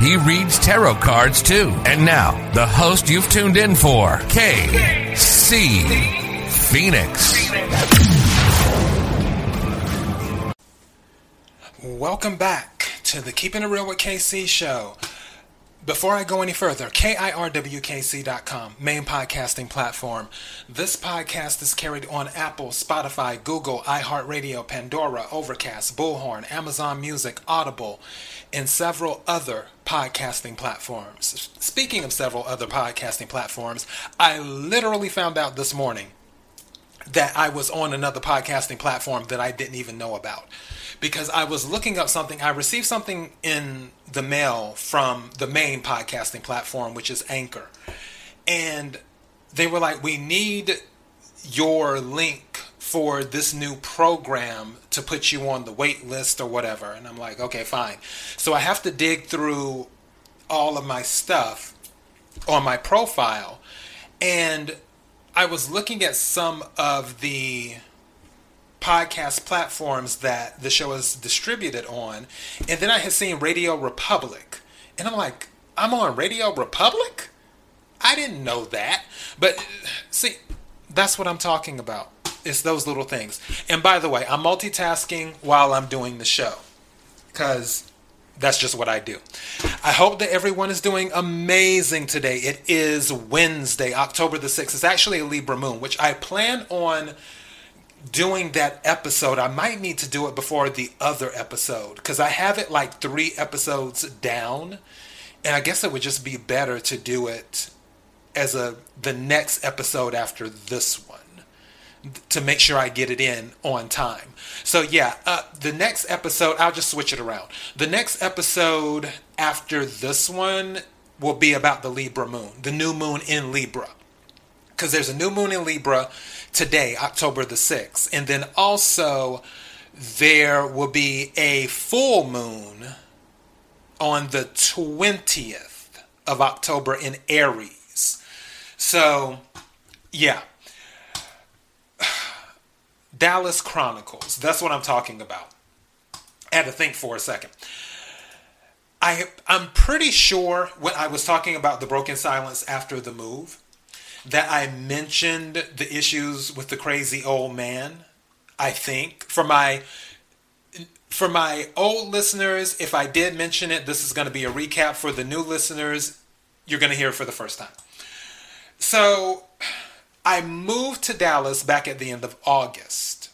He reads tarot cards too. And now, the host you've tuned in for, KC Phoenix. Welcome back to the Keeping It Real with KC show. Before I go any further, KIRWKC.com, main podcasting platform. This podcast is carried on Apple, Spotify, Google, iHeartRadio, Pandora, Overcast, Bullhorn, Amazon Music, Audible, and several other podcasting platforms. Speaking of several other podcasting platforms, I literally found out this morning that I was on another podcasting platform that I didn't even know about because I was looking up something. I received something in the mail from the main podcasting platform, which is Anchor. And they were like, we need your link for this new program to put you on the wait list or whatever. And I'm like, okay, fine. So I have to dig through all of my stuff on my profile. And I was looking at some of the podcast platforms that the show is distributed on. And then I had seen Radio Republic. And I'm like, I'm on Radio Republic? I didn't know that. But see, that's what I'm talking about. It's those little things. And by the way, I'm multitasking while I'm doing the show. Because that's just what I do. I hope that everyone is doing amazing today. It is Wednesday, October the 6th. It's actually a Libra moon, which I plan on doing that episode, I might need to do it before the other episode because I have it like three episodes down, and I guess it would just be better to do it as a the next episode after this one to make sure I get it in on time. So yeah, uh, the next episode I'll just switch it around. The next episode after this one will be about the Libra moon, the new moon in Libra, because there's a new moon in Libra today, October the 6th. And then also, there will be a full moon on the 20th of October in Aries. So, yeah. Dallas Chronicles. That's what I'm talking about. I had to think for a second. I, I'm pretty sure when I was talking about the broken silence after the move, that I mentioned the issues with the crazy old man. I think for my for my old listeners, if I did mention it, this is going to be a recap. For the new listeners, you're going to hear it for the first time. So, I moved to Dallas back at the end of August,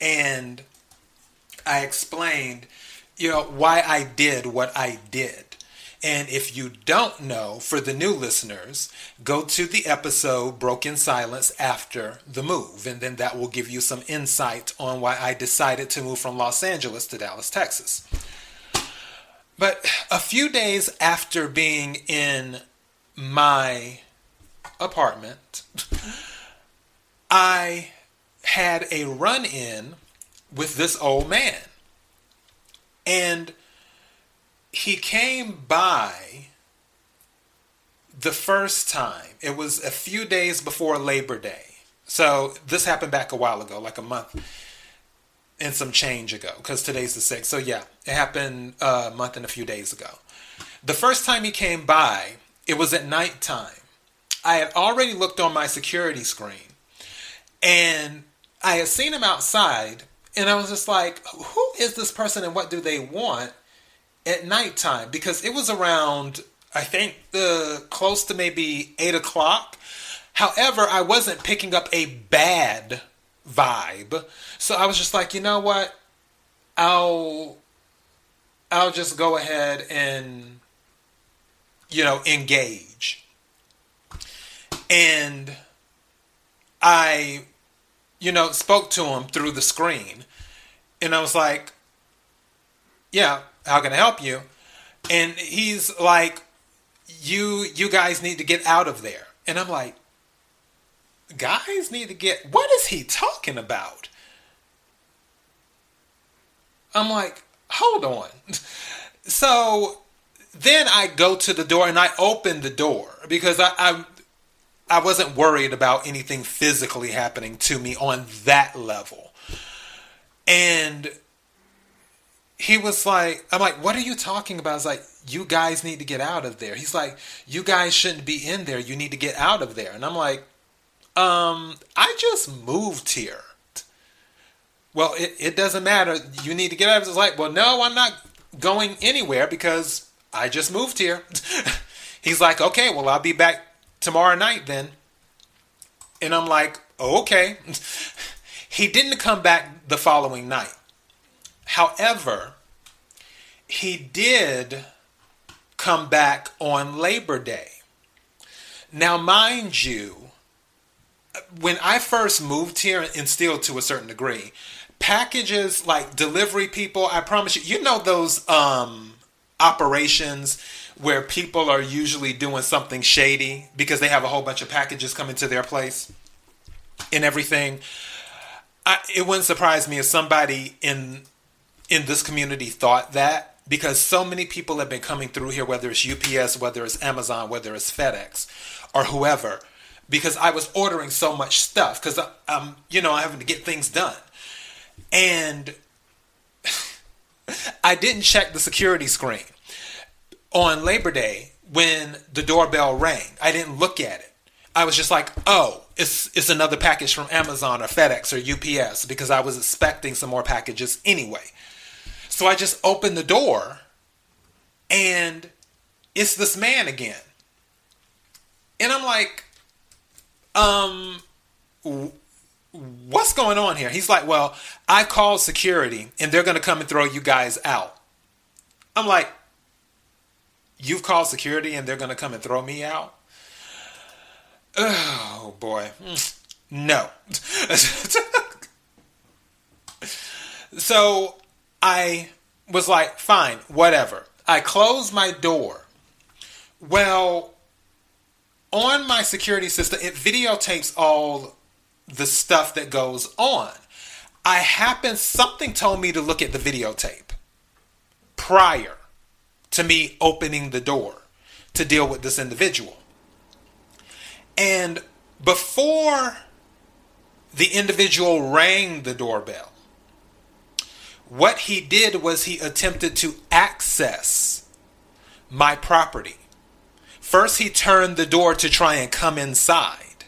and I explained, you know, why I did what I did. And if you don't know, for the new listeners, go to the episode Broken Silence after the move, and then that will give you some insight on why I decided to move from Los Angeles to Dallas, Texas. But a few days after being in my apartment, I had a run in with this old man. And he came by the first time. It was a few days before Labor Day. So this happened back a while ago, like a month and some change ago, because today's the 6th. So yeah, it happened a month and a few days ago. The first time he came by, it was at nighttime. I had already looked on my security screen and I had seen him outside and I was just like, who is this person and what do they want? At nighttime because it was around I think the close to maybe eight o'clock. However, I wasn't picking up a bad vibe, so I was just like, you know what, I'll I'll just go ahead and you know engage, and I you know spoke to him through the screen, and I was like, yeah, how can I help you? And he's like, you you guys need to get out of there. And I'm like, guys need to get what is he talking about? I'm like, hold on. So then I go to the door and I open the door because I, I I wasn't worried about anything physically happening to me on that level. And he was like, I'm like, what are you talking about? I was like, you guys need to get out of there. He's like, you guys shouldn't be in there. You need to get out of there. And I'm like, um, I just moved here. Well, it, it doesn't matter. You need to get out of It's like, well, no, I'm not going anywhere because I just moved here. He's like, okay, well, I'll be back tomorrow night then. And I'm like, okay. he didn't come back the following night. However, he did come back on Labor Day. Now, mind you, when I first moved here, and still to a certain degree, packages like delivery people, I promise you, you know those um, operations where people are usually doing something shady because they have a whole bunch of packages coming to their place and everything. I, it wouldn't surprise me if somebody in in this community thought that because so many people have been coming through here, whether it's UPS, whether it's Amazon, whether it's FedEx, or whoever, because I was ordering so much stuff because I'm, um, you know, I'm having to get things done. And I didn't check the security screen on Labor Day when the doorbell rang. I didn't look at it. I was just like, oh, it's it's another package from Amazon or FedEx or UPS because I was expecting some more packages anyway. So I just open the door and it's this man again. And I'm like, um, what's going on here? He's like, well, I called security and they're going to come and throw you guys out. I'm like, you've called security and they're going to come and throw me out? Oh boy. No. so I was like, fine, whatever. I closed my door. Well, on my security system, it videotapes all the stuff that goes on. I happened, something told me to look at the videotape prior to me opening the door to deal with this individual. And before the individual rang the doorbell, what he did was he attempted to access my property. First, he turned the door to try and come inside.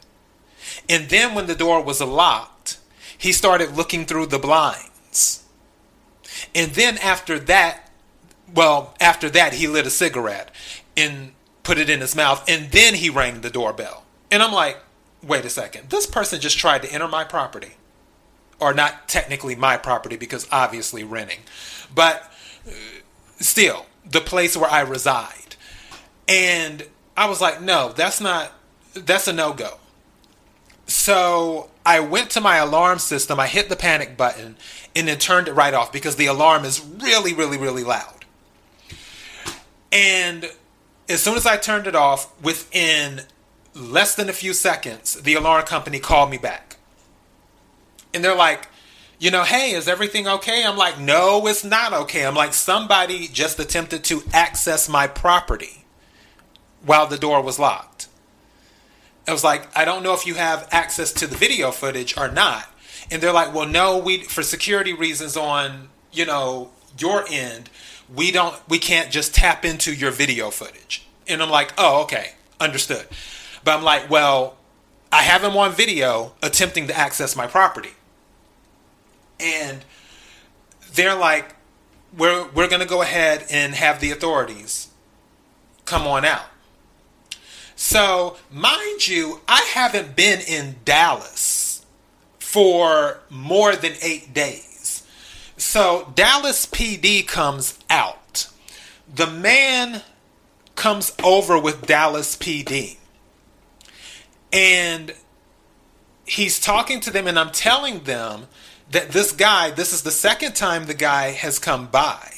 And then, when the door was locked, he started looking through the blinds. And then, after that, well, after that, he lit a cigarette and put it in his mouth. And then he rang the doorbell. And I'm like, wait a second. This person just tried to enter my property or not technically my property because obviously renting, but uh, still the place where I reside. And I was like, no, that's not, that's a no go. So I went to my alarm system, I hit the panic button, and then turned it right off because the alarm is really, really, really loud. And as soon as I turned it off, within less than a few seconds, the alarm company called me back and they're like, you know, hey, is everything okay? I'm like, no, it's not okay. I'm like, somebody just attempted to access my property while the door was locked. I was like, I don't know if you have access to the video footage or not. And they're like, well, no, we for security reasons on, you know, your end, we don't we can't just tap into your video footage. And I'm like, oh, okay, understood. But I'm like, well, I have him on video attempting to access my property and they're like, we're we're gonna go ahead and have the authorities come on out. So, mind you, I haven't been in Dallas for more than eight days. So, Dallas PD comes out. The man comes over with Dallas PD. And he's talking to them, and I'm telling them that this guy, this is the second time the guy has come by.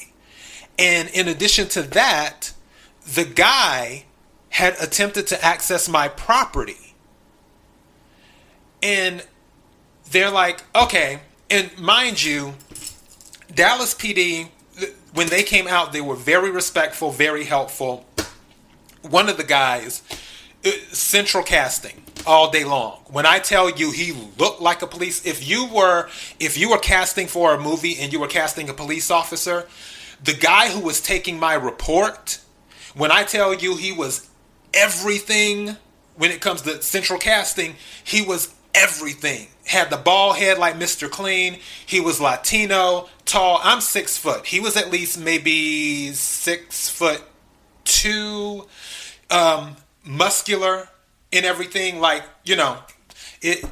And in addition to that, the guy had attempted to access my property. And they're like, okay, and mind you, Dallas PD, when they came out, they were very respectful, very helpful. One of the guys, uh, central casting all day long. When I tell you he looked like a police, if you were if you were casting for a movie and you were casting a police officer, the guy who was taking my report, when I tell you he was everything when it comes to central casting, he was everything. Had the bald head like Mr. Clean. He was Latino, tall. I'm six foot. He was at least maybe six foot two, um, muscular in everything. Like you know, it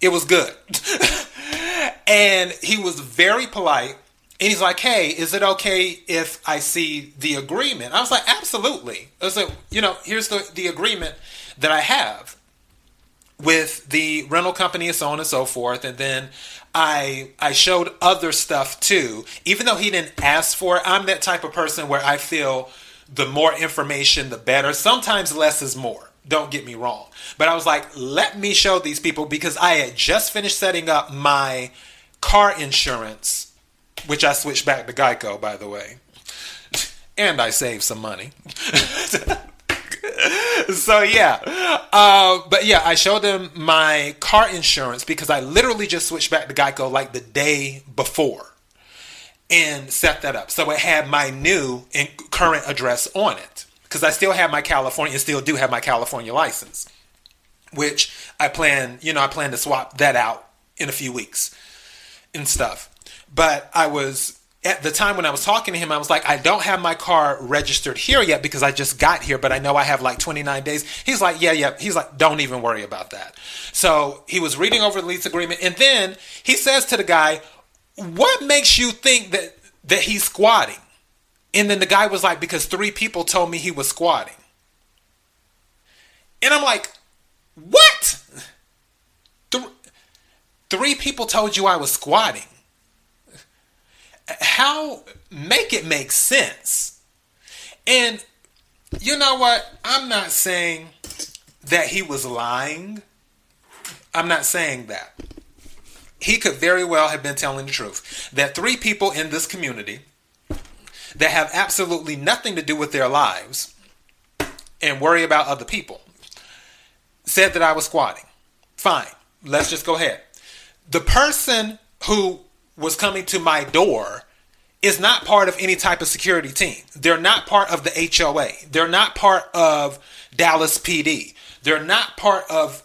it was good. and he was very polite. And he's like, "Hey, is it okay if I see the agreement?" I was like, "Absolutely." I was like, "You know, here's the the agreement that I have with the rental company and so on and so forth." And then I I showed other stuff too, even though he didn't ask for it. I'm that type of person where I feel the more information, the better. Sometimes less is more. Don't get me wrong. But I was like, let me show these people because I had just finished setting up my car insurance which I switched back to Geico, by the way. And I saved some money. so yeah, uh, but yeah, I showed them my car insurance because I literally just switched back to Geico like the day before and set that up. So it had my new and current address on it because I still have my California, still do have my California license, which I plan, you know, I plan to swap that out in a few weeks and stuff. But I was at the time when I was talking to him, I was like, I don't have my car registered here yet because I just got here, but I know I have like 29 days. He's like, yeah, yeah. He's like, don't even worry about that. So he was reading over the lease agreement, and then he says to the guy, "What makes you think that that he's squatting?" And then the guy was like, "Because three people told me he was squatting." And I'm like, "What? Th- three people told you I was squatting?" how make it make sense. And you know what? I'm not saying that he was lying. I'm not saying that. He could very well have been telling the truth. That three people in this community that have absolutely nothing to do with their lives and worry about other people said that I was squatting. Fine. Let's just go ahead. The person who was coming to my door is not part of any type of security team. They're not part of the HOA. They're not part of Dallas PD. They're not part of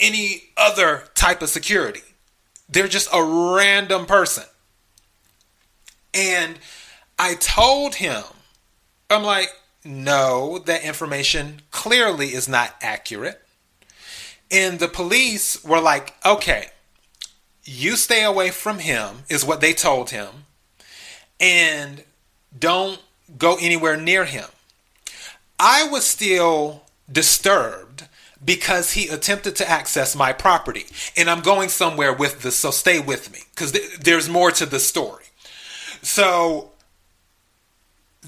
any other type of security. They're just a random person. And I told him, I'm like, no, that information clearly is not accurate. And the police were like, okay, you stay away from him, is what they told him, and don't go anywhere near him. I was still disturbed because he attempted to access my property. And I'm going somewhere with this, so stay with me because th- there's more to the story. So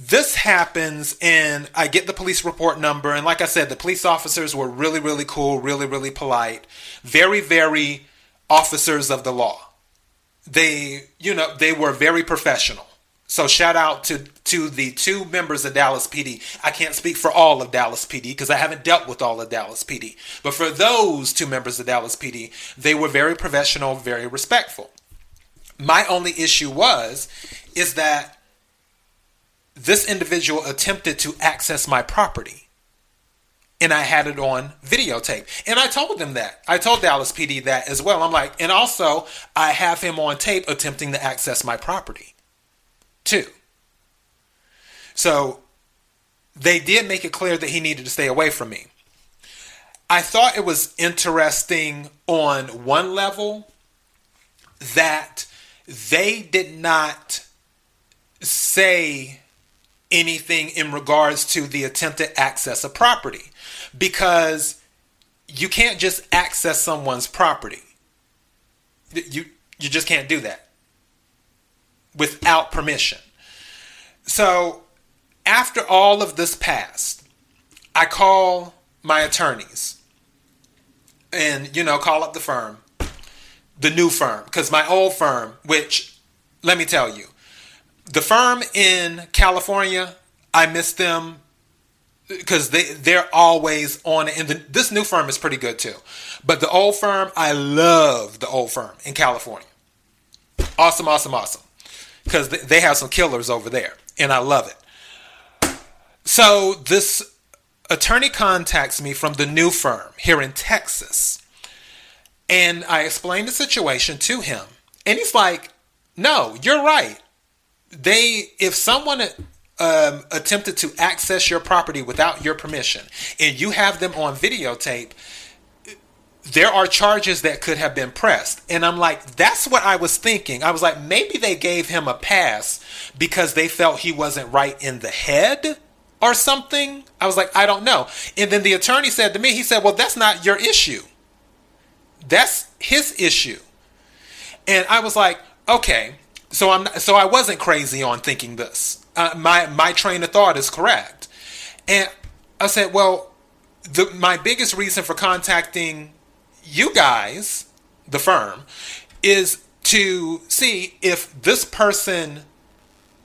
this happens, and I get the police report number. And like I said, the police officers were really, really cool, really, really polite, very, very officers of the law. They, you know, they were very professional. So shout out to to the two members of Dallas PD. I can't speak for all of Dallas PD because I haven't dealt with all of Dallas PD. But for those two members of Dallas PD, they were very professional, very respectful. My only issue was is that this individual attempted to access my property and I had it on videotape. And I told them that. I told Dallas PD that as well. I'm like, and also I have him on tape attempting to access my property too. So they did make it clear that he needed to stay away from me. I thought it was interesting on one level that they did not say anything in regards to the attempt attempted access of property because you can't just access someone's property. You you just can't do that without permission. So after all of this passed, I call my attorneys and, you know, call up the firm, the new firm, because my old firm, which, let me tell you, the firm in California, I miss them because they they're always on it. And the, this new firm is pretty good too. But the old firm, I love the old firm in California. Awesome, awesome, awesome. Because they have some killers over there, and I love it. So this attorney contacts me from the new firm here in Texas, and I explain the situation to him, and he's like, "No, you're right. They if someone." Um, attempted to access your property without your permission and you have them on videotape, there are charges that could have been pressed. And I'm like, that's what I was thinking. I was like, maybe they gave him a pass because they felt he wasn't right in the head or something. I was like, I don't know. And then the attorney said to me, he said, well, that's not your issue. That's his issue. And I was like, okay. So I'm so I wasn't crazy on thinking this uh, my my train of thought is correct. And I said, well, the, my biggest reason for contacting you guys, the firm, is to see if this person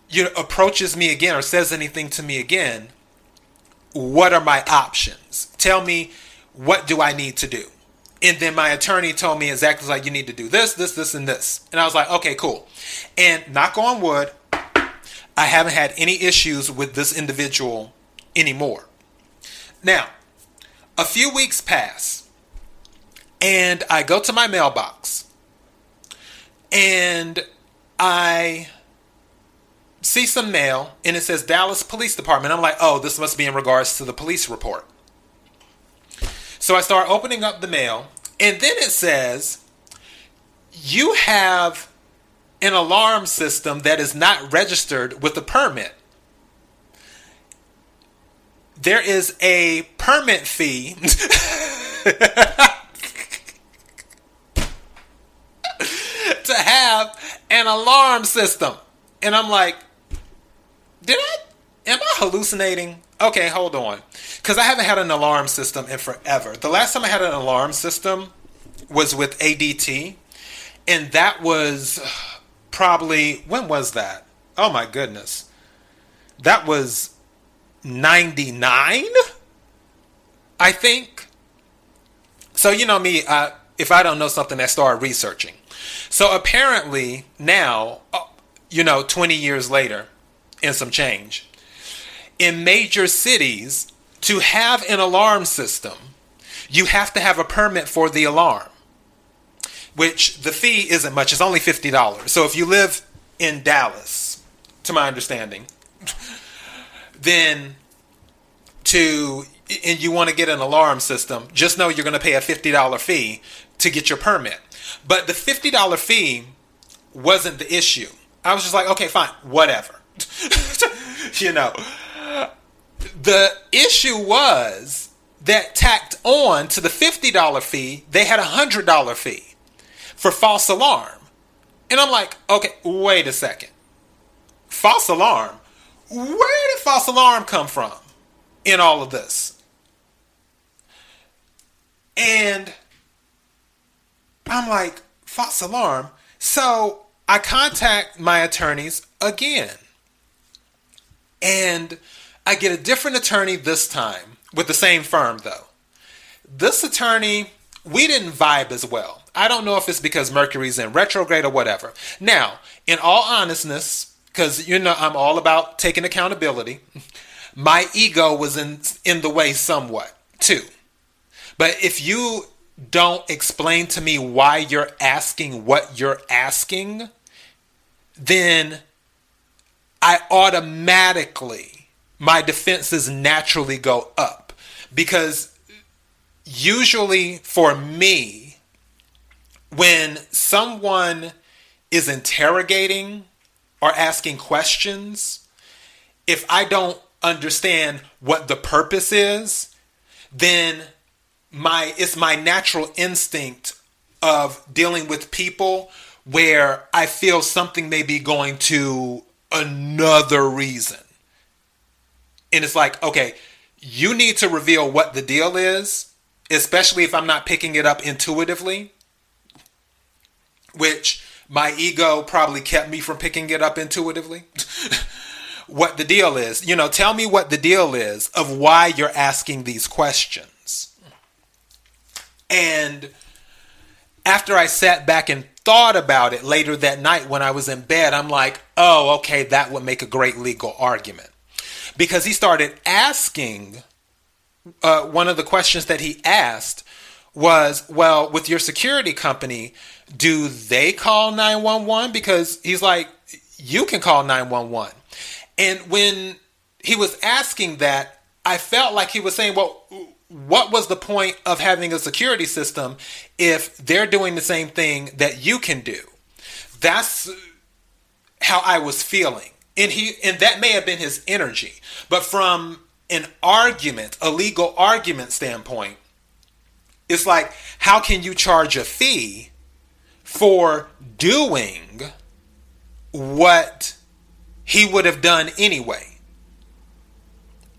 you know, approaches me again or says anything to me again. What are my options? Tell me what do I need to do. And then my attorney told me exactly like you need to do this, this, this, and this. And I was like, okay, cool. And knock on wood, I haven't had any issues with this individual anymore. Now, a few weeks pass, and I go to my mailbox, and I see some mail, and it says Dallas Police Department. I'm like, oh, this must be in regards to the police report. So I start opening up the mail, and then it says, you have an alarm system that is not registered with a permit. There is a permit fee to have an alarm system. And I'm like, did I? Am I hallucinating? Okay, hold on. Because I haven't had an alarm system in forever. The last time I had an alarm system was with ADT, and that was probably when was that? Oh my goodness. That was 99 I think. So you know me, uh, if I don't know something, I start researching. So apparently now, uh, you know, 20 years later, and some change, in major cities, to have an alarm system, you have to have a permit for the alarm which the fee isn't much. It's only $50. So if you live in Dallas, to my understanding, then to and you want to get an alarm system, just know you're going to pay a $50 fee to get your permit. But the $50 fee wasn't the issue. I was just like, okay, fine, whatever. you know. The issue was that tacked on to the $50 fee, they had a $100 fee for false alarm. And I'm like, okay, wait a second. False alarm? Where did false alarm come from in all of this? And I'm like, false alarm? So I contact my attorneys again. And I get a different attorney this time with the same firm, though. This attorney, we didn't vibe as well. I don't know if it's because Mercury's in retrograde or whatever. Now, in all honestness, because you know I'm all about taking accountability, my ego was in in the way somewhat too. But if you don't explain to me why you're asking what you're asking, then I automatically my defenses naturally go up because usually for me when someone is interrogating or asking questions, if I don't understand what the purpose is, then my it's my natural instinct of dealing with people where I feel something may be going to another reason. And it's like, okay, you need to reveal what the deal is, especially if I'm not picking it up intuitively, which my ego probably kept me from picking it up intuitively. what the deal is. You know, tell me what the deal is of why you're asking these questions. And after I sat back and thought about it later that night when I was in bed, I'm like, oh, okay, that would make a great legal argument. Because he started asking, uh, one of the questions that he asked was, well, with your security company, do they call 911? Because he's like, you can call 911. And when he was asking that, I felt like he was saying, well, what was the point of having a security system if they're doing the same thing that you can do? That's how I was feeling. And he and that may have been his energy. But from an argument, a legal argument standpoint, it's like how can you charge a fee for doing what he would have done anyway?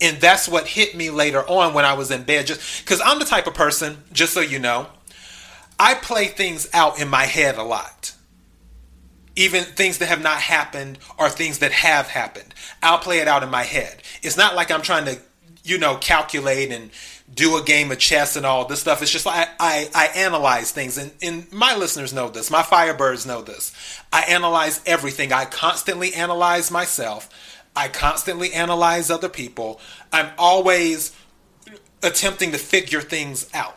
And that's what hit me later on when I was in bed. Just because I'm the type of person, just so you know, I play things out in my head a lot. Even things that have not happened or things that have happened. I'll play it out in my head. It's not like I'm trying to, you know, calculate and do a game of chess and all this stuff. It's just like I, I, I analyze things, and, and my listeners know this. My Firebirds know this. I analyze everything. I constantly analyze myself. I constantly analyze other people. I'm always attempting to figure things out.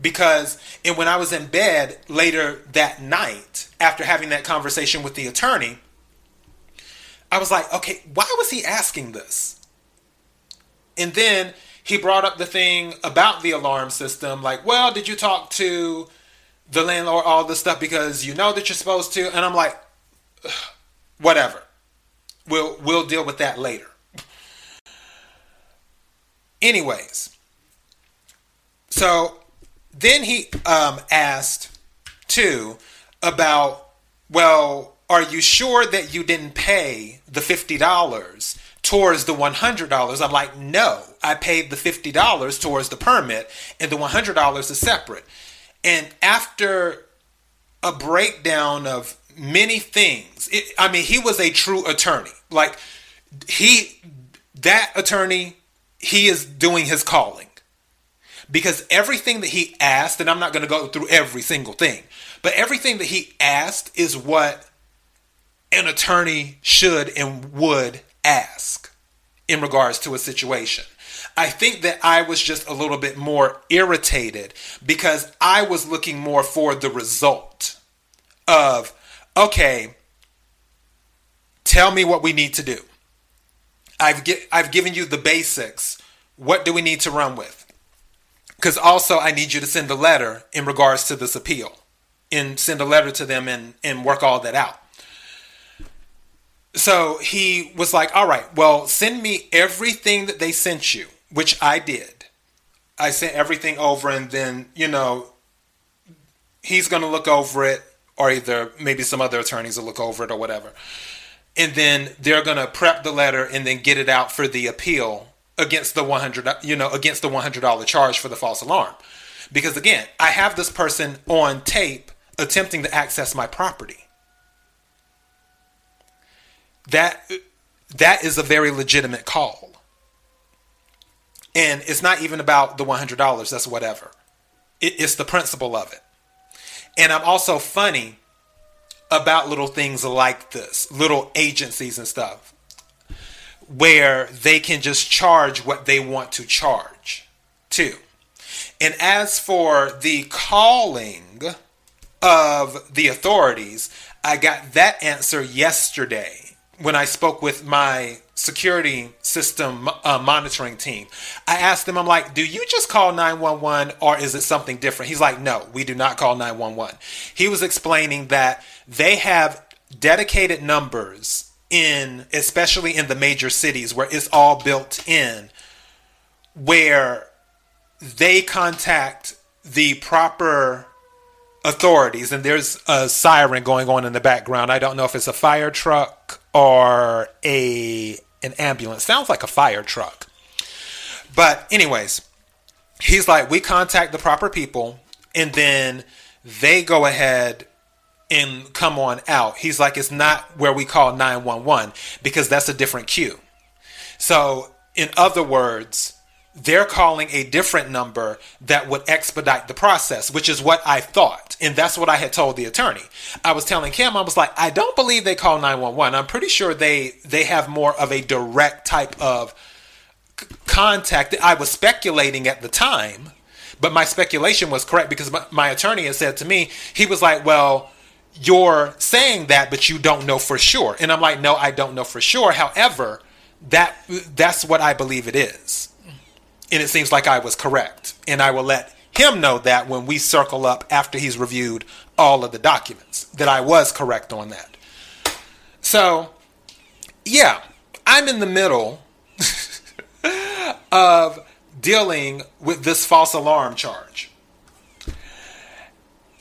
Because and when I was in bed later that night after having that conversation with the attorney, I was like, okay, why was he asking this? And then he brought up the thing about the alarm system, like, well, did you talk to the landlord, all this stuff, because you know that you're supposed to? And I'm like, whatever. We'll we'll deal with that later. Anyways, so then he um, asked too about, well, are you sure that you didn't pay the fifty dollars towards the one hundred dollars? I'm like, no, I paid the fifty dollars towards the permit, and the one hundred dollars is separate. And after a breakdown of many things. It, I mean, he was a true attorney. Like he, that attorney, he is doing his calling because everything that he asked, and I'm not going to go through every single thing, but everything that he asked is what an attorney should and would ask in regards to a situation. I think that I was just a little bit more irritated because I was looking more for the result of okay, tell me what we need to do. I've I've given you the basics. What do we need to run with? Because also I need you to send a letter in regards to this appeal, and send a letter to them and and work all that out. So he was like, "All right, well, send me everything that they sent you," which I did. I sent everything over, and then you know he's going to look over it or either maybe some other attorneys will look over it or whatever. And then they're going to prep the letter and then get it out for the appeal against the 100 you know against the $100 charge for the false alarm. Because again, I have this person on tape attempting to access my property. That that is a very legitimate call. And it's not even about the $100, that's whatever. It, it's the principle of it. And I'm also funny about little things like this, little agencies and stuff, where they can just charge what they want to charge too. And as for the calling of the authorities, I got that answer yesterday when I spoke with my security system uh, monitoring team. I asked them, I'm like, do you just call 911 or is it something different? He's like, no, we do not call 911. He was explaining that they have dedicated numbers in, especially in the major cities where it's all built in, where they contact the proper authorities and there's a siren going on in the background. I don't know if it's a fire truck or a an ambulance. Sounds like a fire truck. But anyways, he's like, we contact the proper people, and then they go ahead and come on out. He's like, it's not where we call 911 because that's a different queue. So, in other words, they're calling a different number that would expedite the process, which is what I thought. And that's what I had told the attorney. I was telling Kim, I was like, I don't believe they call 911. I'm pretty sure they they have more of a direct type of c- contact. I was speculating at the time, but my speculation was correct because my, my attorney had said to me, he was like, well, you're saying that, but you don't know for sure. And I'm like, no, I don't know for sure. However, that that's what I believe it is. And it seems like I was correct. And I will let him know that when we circle up after he's reviewed all of the documents, that I was correct on that. So, yeah, I'm in the middle of dealing with this false alarm charge.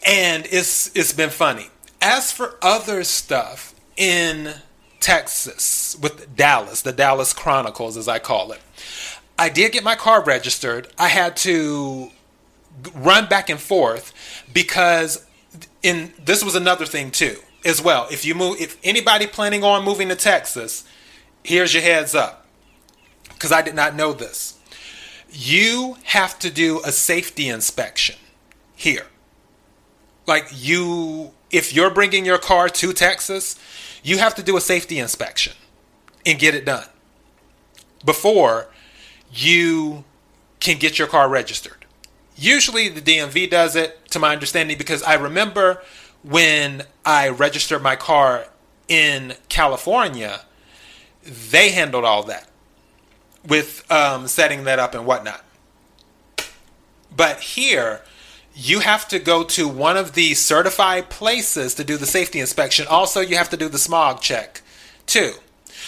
And it's it's been funny. As for other stuff in Texas with Dallas, the Dallas Chronicles as I call it. I did get my car registered. I had to run back and forth because in this was another thing too as well. If you move if anybody planning on moving to Texas, here's your heads up. Cuz I did not know this. You have to do a safety inspection here. Like you if you're bringing your car to Texas, you have to do a safety inspection and get it done before you can get your car registered. Usually the DMV does it, to my understanding, because I remember when I registered my car in California, they handled all that with um, setting that up and whatnot. But here, you have to go to one of the certified places to do the safety inspection. Also, you have to do the smog check too,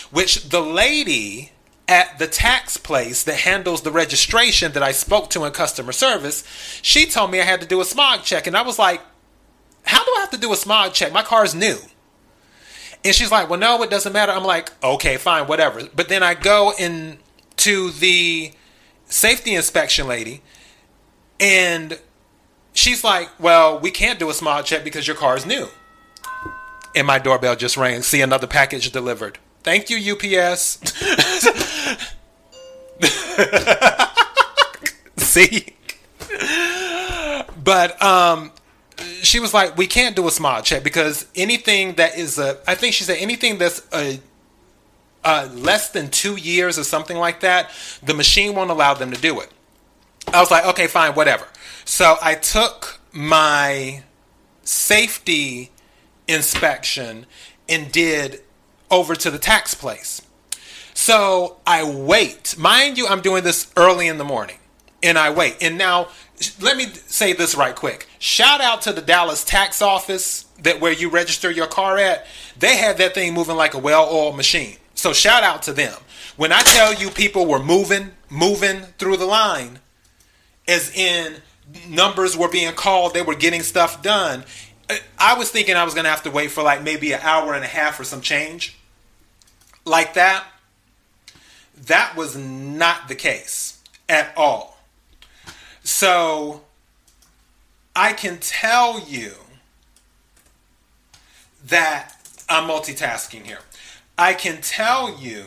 which the lady at the tax place that handles the registration that I spoke to in customer service, she told me I had to do a smog check. And I was like, how do I have to do a smog check? My car's new. And she's like, well, no, it doesn't matter. I'm like, okay, fine, whatever. But then I go in to the safety inspection lady and she's like, well, we can't do a smog check because your car is new. And my doorbell just rang. See another package delivered. Thank you, UPS. See? But um she was like, we can't do a smog check because anything that is a I think she said anything that's a uh, less than two years or something like that, the machine won't allow them to do it. I was like, okay, fine, whatever. So I took my safety inspection and did over to the tax place. So I wait. Mind you, I'm doing this early in the morning. And I wait. And now, let me say this right quick. Shout out to the Dallas tax office that where you register your car at. They had that thing moving like a well-oiled machine. So shout out to them. When I tell you people were moving, moving through the line, as in numbers were being called, they were getting stuff done. Uh, I was thinking I was going to have to wait for like maybe an hour and a half or some change like that. That was not the case at all. So I can tell you that I'm multitasking here. I can tell you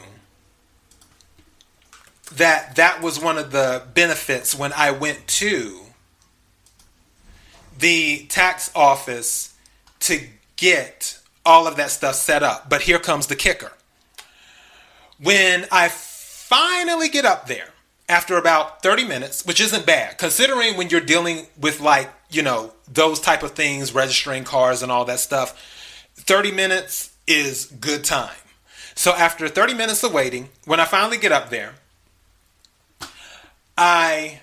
that that was one of the benefits when I went to the tax office to get all of that stuff set up. But here comes the kicker. When I finally get up there, after about 30 minutes, which isn't bad, considering when you're dealing with like, you know, those type of things, registering cars and all that stuff, 30 minutes is good time. So after 30 minutes of waiting, when I finally get up there, I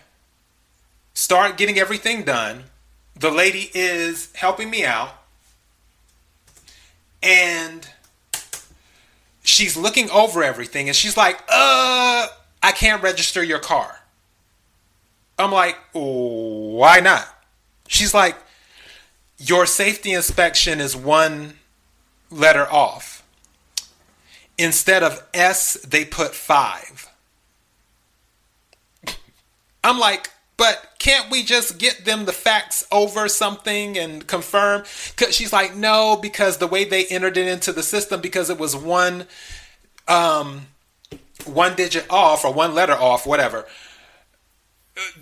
start getting everything done. The lady is helping me out. And she's looking over everything and she's like, uh, I can't register your car. I'm like, why not? She's like, your safety inspection is one letter off. Instead of S, they put five. I'm like, but can't we just get them the facts over something and confirm? Cause she's like, no, because the way they entered it into the system, because it was one, um, one digit off or one letter off, whatever.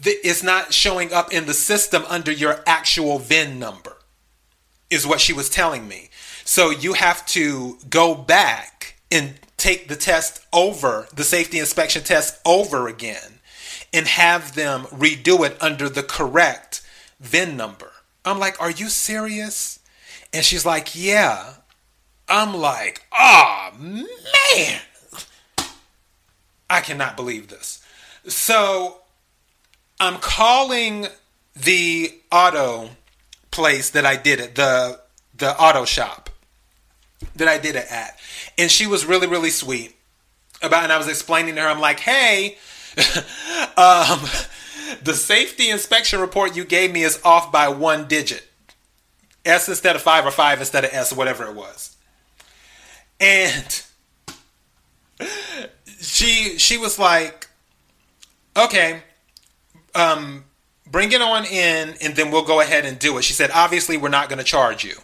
It's not showing up in the system under your actual VIN number, is what she was telling me. So you have to go back and take the test over, the safety inspection test over again and have them redo it under the correct VIN number. I'm like, Are you serious? And she's like, Yeah. I'm like, Oh, man. I cannot believe this. So I'm calling the auto place that I did it, the the auto shop that I did it at. And she was really, really sweet about and I was explaining to her, I'm like, hey, um, the safety inspection report you gave me is off by one digit. S instead of five or five instead of S or whatever it was. And she she was like, okay, um, bring it on in and then we'll go ahead and do it. She said, obviously we're not going to charge you.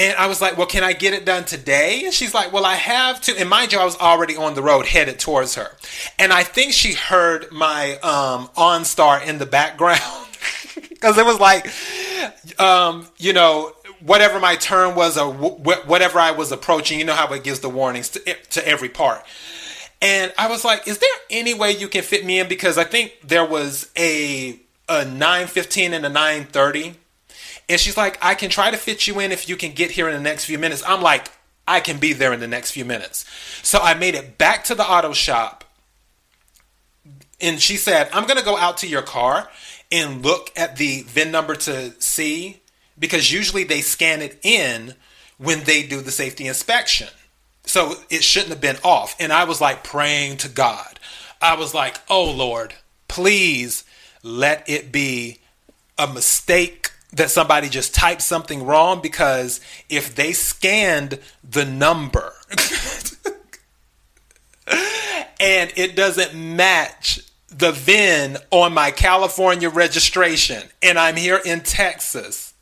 And I was like, well, can I get it done today? And she's like, well, I have to. And mind you, I was already on the road headed towards her. And I think she heard my um, OnStar in the background because it was like, um, you know, whatever my turn was or w- whatever I was approaching, you know how it gives the warnings to, to every part. And I was like, is there any way you can fit me in? Because I think there was a, a 915 and a 930 and she's like, I can try to fit you in if you can get here in the next few minutes. I'm like, I can be there in the next few minutes. So I made it back to the auto shop. And she said, I'm going to go out to your car and look at the VIN number to see because usually they scan it in when they do the safety inspection. So it shouldn't have been off. And I was like praying to God. I was like, oh Lord, please let it be a mistake that somebody just typed something wrong because if they scanned the number and it doesn't match the VIN on my California registration and I'm here in Texas,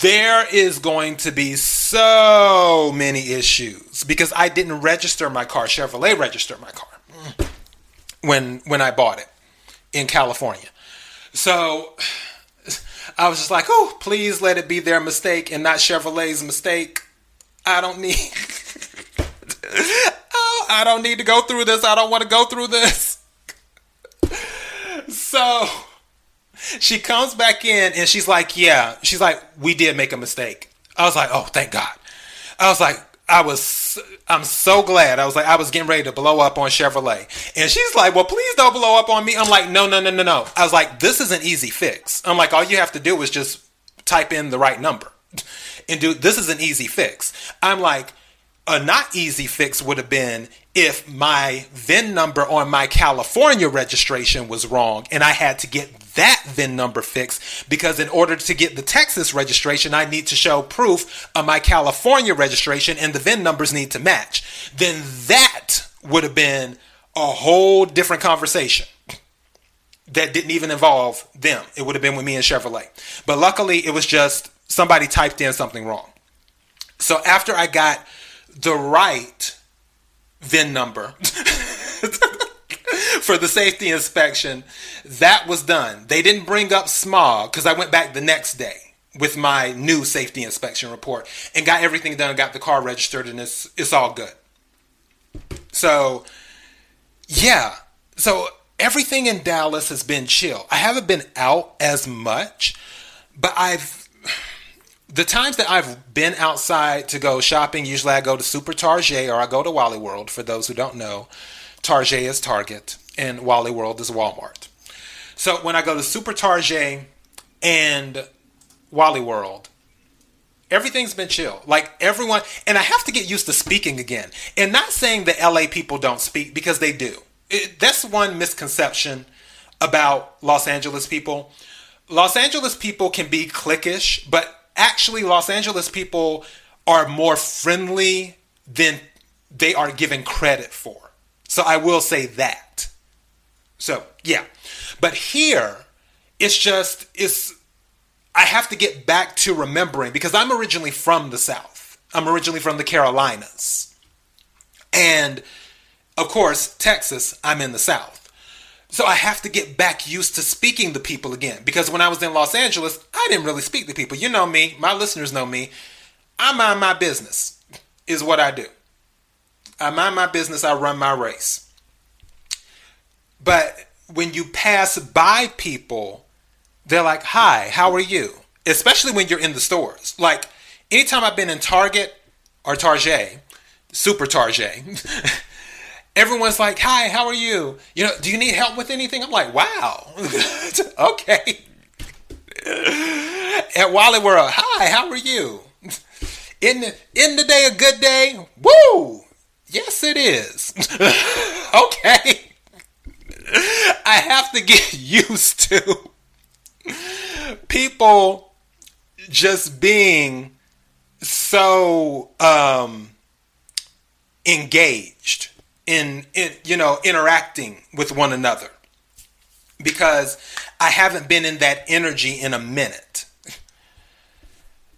there is going to be so many issues because I didn't register my car. Chevrolet registered my car when when I bought it in California. So I was just like, oh, please let it be their mistake and not Chevrolet's mistake. I don't need. oh, I don't need to go through this. I don't want to go through this. so she comes back in and she's like, yeah. She's like, we did make a mistake. I was like, oh, thank God. I was like, I was, I'm so glad. I was like, I was getting ready to blow up on Chevrolet. And she's like, well, please don't blow up on me. I'm like, no, no, no, no, no. I was like, this is an easy fix. I'm like, all you have to do is just type in the right number and do, this is an easy fix. I'm like, a not easy fix would have been if my VIN number on my California registration was wrong and I had to get that VIN number fixed because in order to get the Texas registration, I need to show proof of my California registration and the VIN numbers need to match. Then that would have been a whole different conversation that didn't even involve them. It would have been with me and Chevrolet. But luckily, it was just somebody typed in something wrong. So after I got the right VIN number, for the safety inspection. That was done. They didn't bring up smog because I went back the next day with my new safety inspection report and got everything done, got the car registered, and it's it's all good. So, yeah. So everything in Dallas has been chill. I haven't been out as much, but I've the times that I've been outside to go shopping, usually I go to Super Target or I go to Wally World. For those who don't know, Target is Target and Wally World is Walmart. So when I go to Super Target and Wally World, everything's been chill. Like everyone, and I have to get used to speaking again. And not saying that LA people don't speak because they do. It, that's one misconception about Los Angeles people. Los Angeles people can be cliquish, but actually, Los Angeles people are more friendly than they are given credit for. So I will say that. So yeah, but here it's just it's I have to get back to remembering because I'm originally from the South. I'm originally from the Carolinas. And of course, Texas, I'm in the South. So I have to get back used to speaking to people again because when I was in Los Angeles, I didn't really speak to people. You know me, my listeners know me. I mind my business, is what I do. I mind my business, I run my race. But when you pass by people, they're like, Hi, how are you? Especially when you're in the stores. Like, anytime I've been in Target or Target, Super Target, everyone's like, "Hi, how are you? You know, do you need help with anything?" I'm like, "Wow, okay." and Wally World, "Hi, how are you? In the in the day a good day? Woo! Yes, it is. okay." I have to get used to people just being so um, engaged in, in you know interacting with one another because I haven't been in that energy in a minute.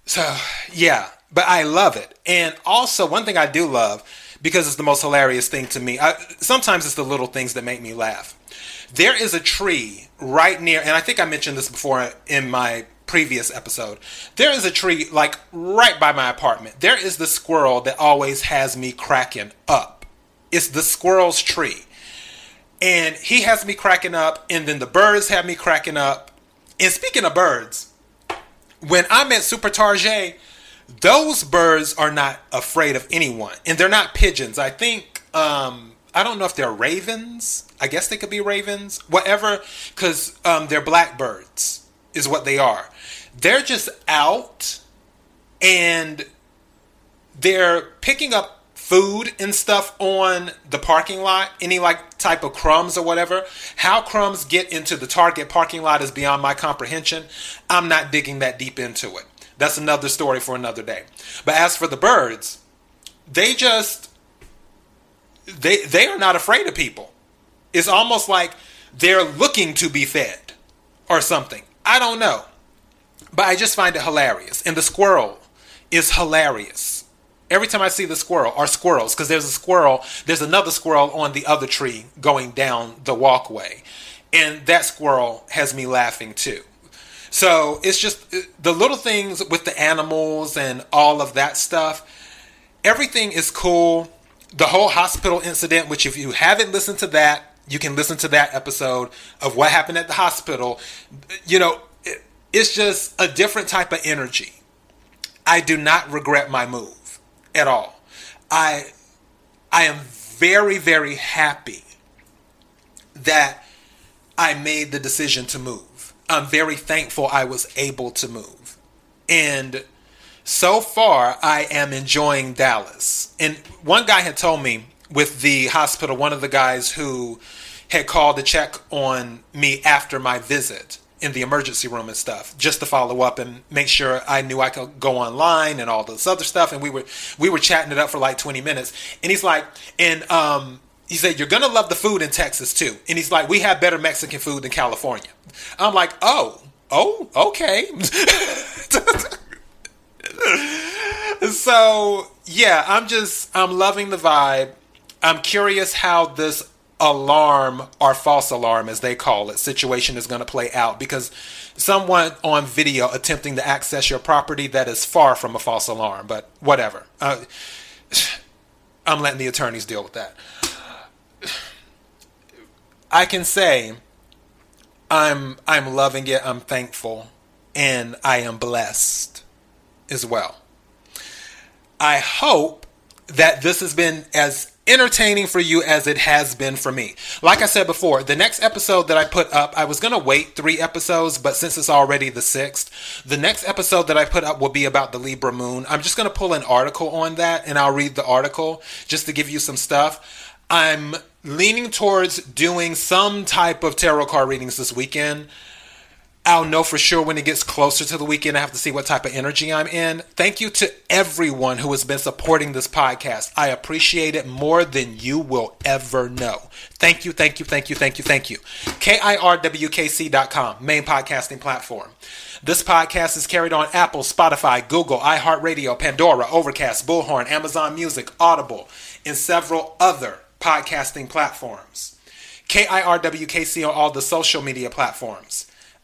So, yeah, but I love it. And also, one thing I do love because it's the most hilarious thing to me. I, sometimes it's the little things that make me laugh. There is a tree right near, and I think I mentioned this before in my previous episode. There is a tree like right by my apartment. There is the squirrel that always has me cracking up. It's the squirrel's tree. And he has me cracking up, and then the birds have me cracking up. And speaking of birds, when I'm at Super Target, those birds are not afraid of anyone. And they're not pigeons. I think, um, I don't know if they're ravens. I guess they could be ravens. Whatever, because um, they're blackbirds, is what they are. They're just out and they're picking up food and stuff on the parking lot, any like type of crumbs or whatever. How crumbs get into the Target parking lot is beyond my comprehension. I'm not digging that deep into it. That's another story for another day. But as for the birds, they just they they are not afraid of people. It's almost like they're looking to be fed or something. I don't know. But I just find it hilarious. And the squirrel is hilarious every time I see the squirrel or squirrels, because there's a squirrel, there's another squirrel on the other tree going down the walkway. And that squirrel has me laughing too. So it's just uh, the little things with the animals and all of that stuff. Everything is cool. The whole hospital incident, which if you haven't listened to that, you can listen to that episode of what happened at the hospital. You know, it's just a different type of energy. I do not regret my move at all. I I am very very happy that I made the decision to move. I'm very thankful I was able to move. And so far I am enjoying Dallas. And one guy had told me with the hospital, one of the guys who had called to check on me after my visit in the emergency room and stuff just to follow up and make sure I knew I could go online and all this other stuff. And we were we were chatting it up for like 20 minutes. And he's like and um he said you're gonna love the food in Texas too. And he's like we have better Mexican food than California. I'm like oh oh okay so yeah I'm just I'm loving the vibe I'm curious how this alarm or false alarm, as they call it, situation is going to play out because someone on video attempting to access your property that is far from a false alarm, but whatever. Uh, I'm letting the attorneys deal with that. I can say I'm I'm loving it, I'm thankful, and I am blessed as well. I hope that this has been as entertaining for you as it has been for me. Like I said before, the next episode that I put up, I was going to wait three episodes, but since it's already the sixth, the next episode that I put up will be about the Libra moon. I'm just going to pull an article on that and I'll read the article just to give you some stuff. I'm leaning towards doing some type of tarot card readings this weekend. I'll know for sure when it gets closer to the weekend. I have to see what type of energy I'm in. Thank you to everyone who has been supporting this podcast. I appreciate it more than you will ever know. Thank you, thank you, thank you, thank you, thank you. KIRWKC.com, main podcasting platform. This podcast is carried on Apple, Spotify, Google, iHeartRadio, Pandora, Overcast, Bullhorn, Amazon Music, Audible, and several other podcasting platforms. KIRWKC on all the social media platforms.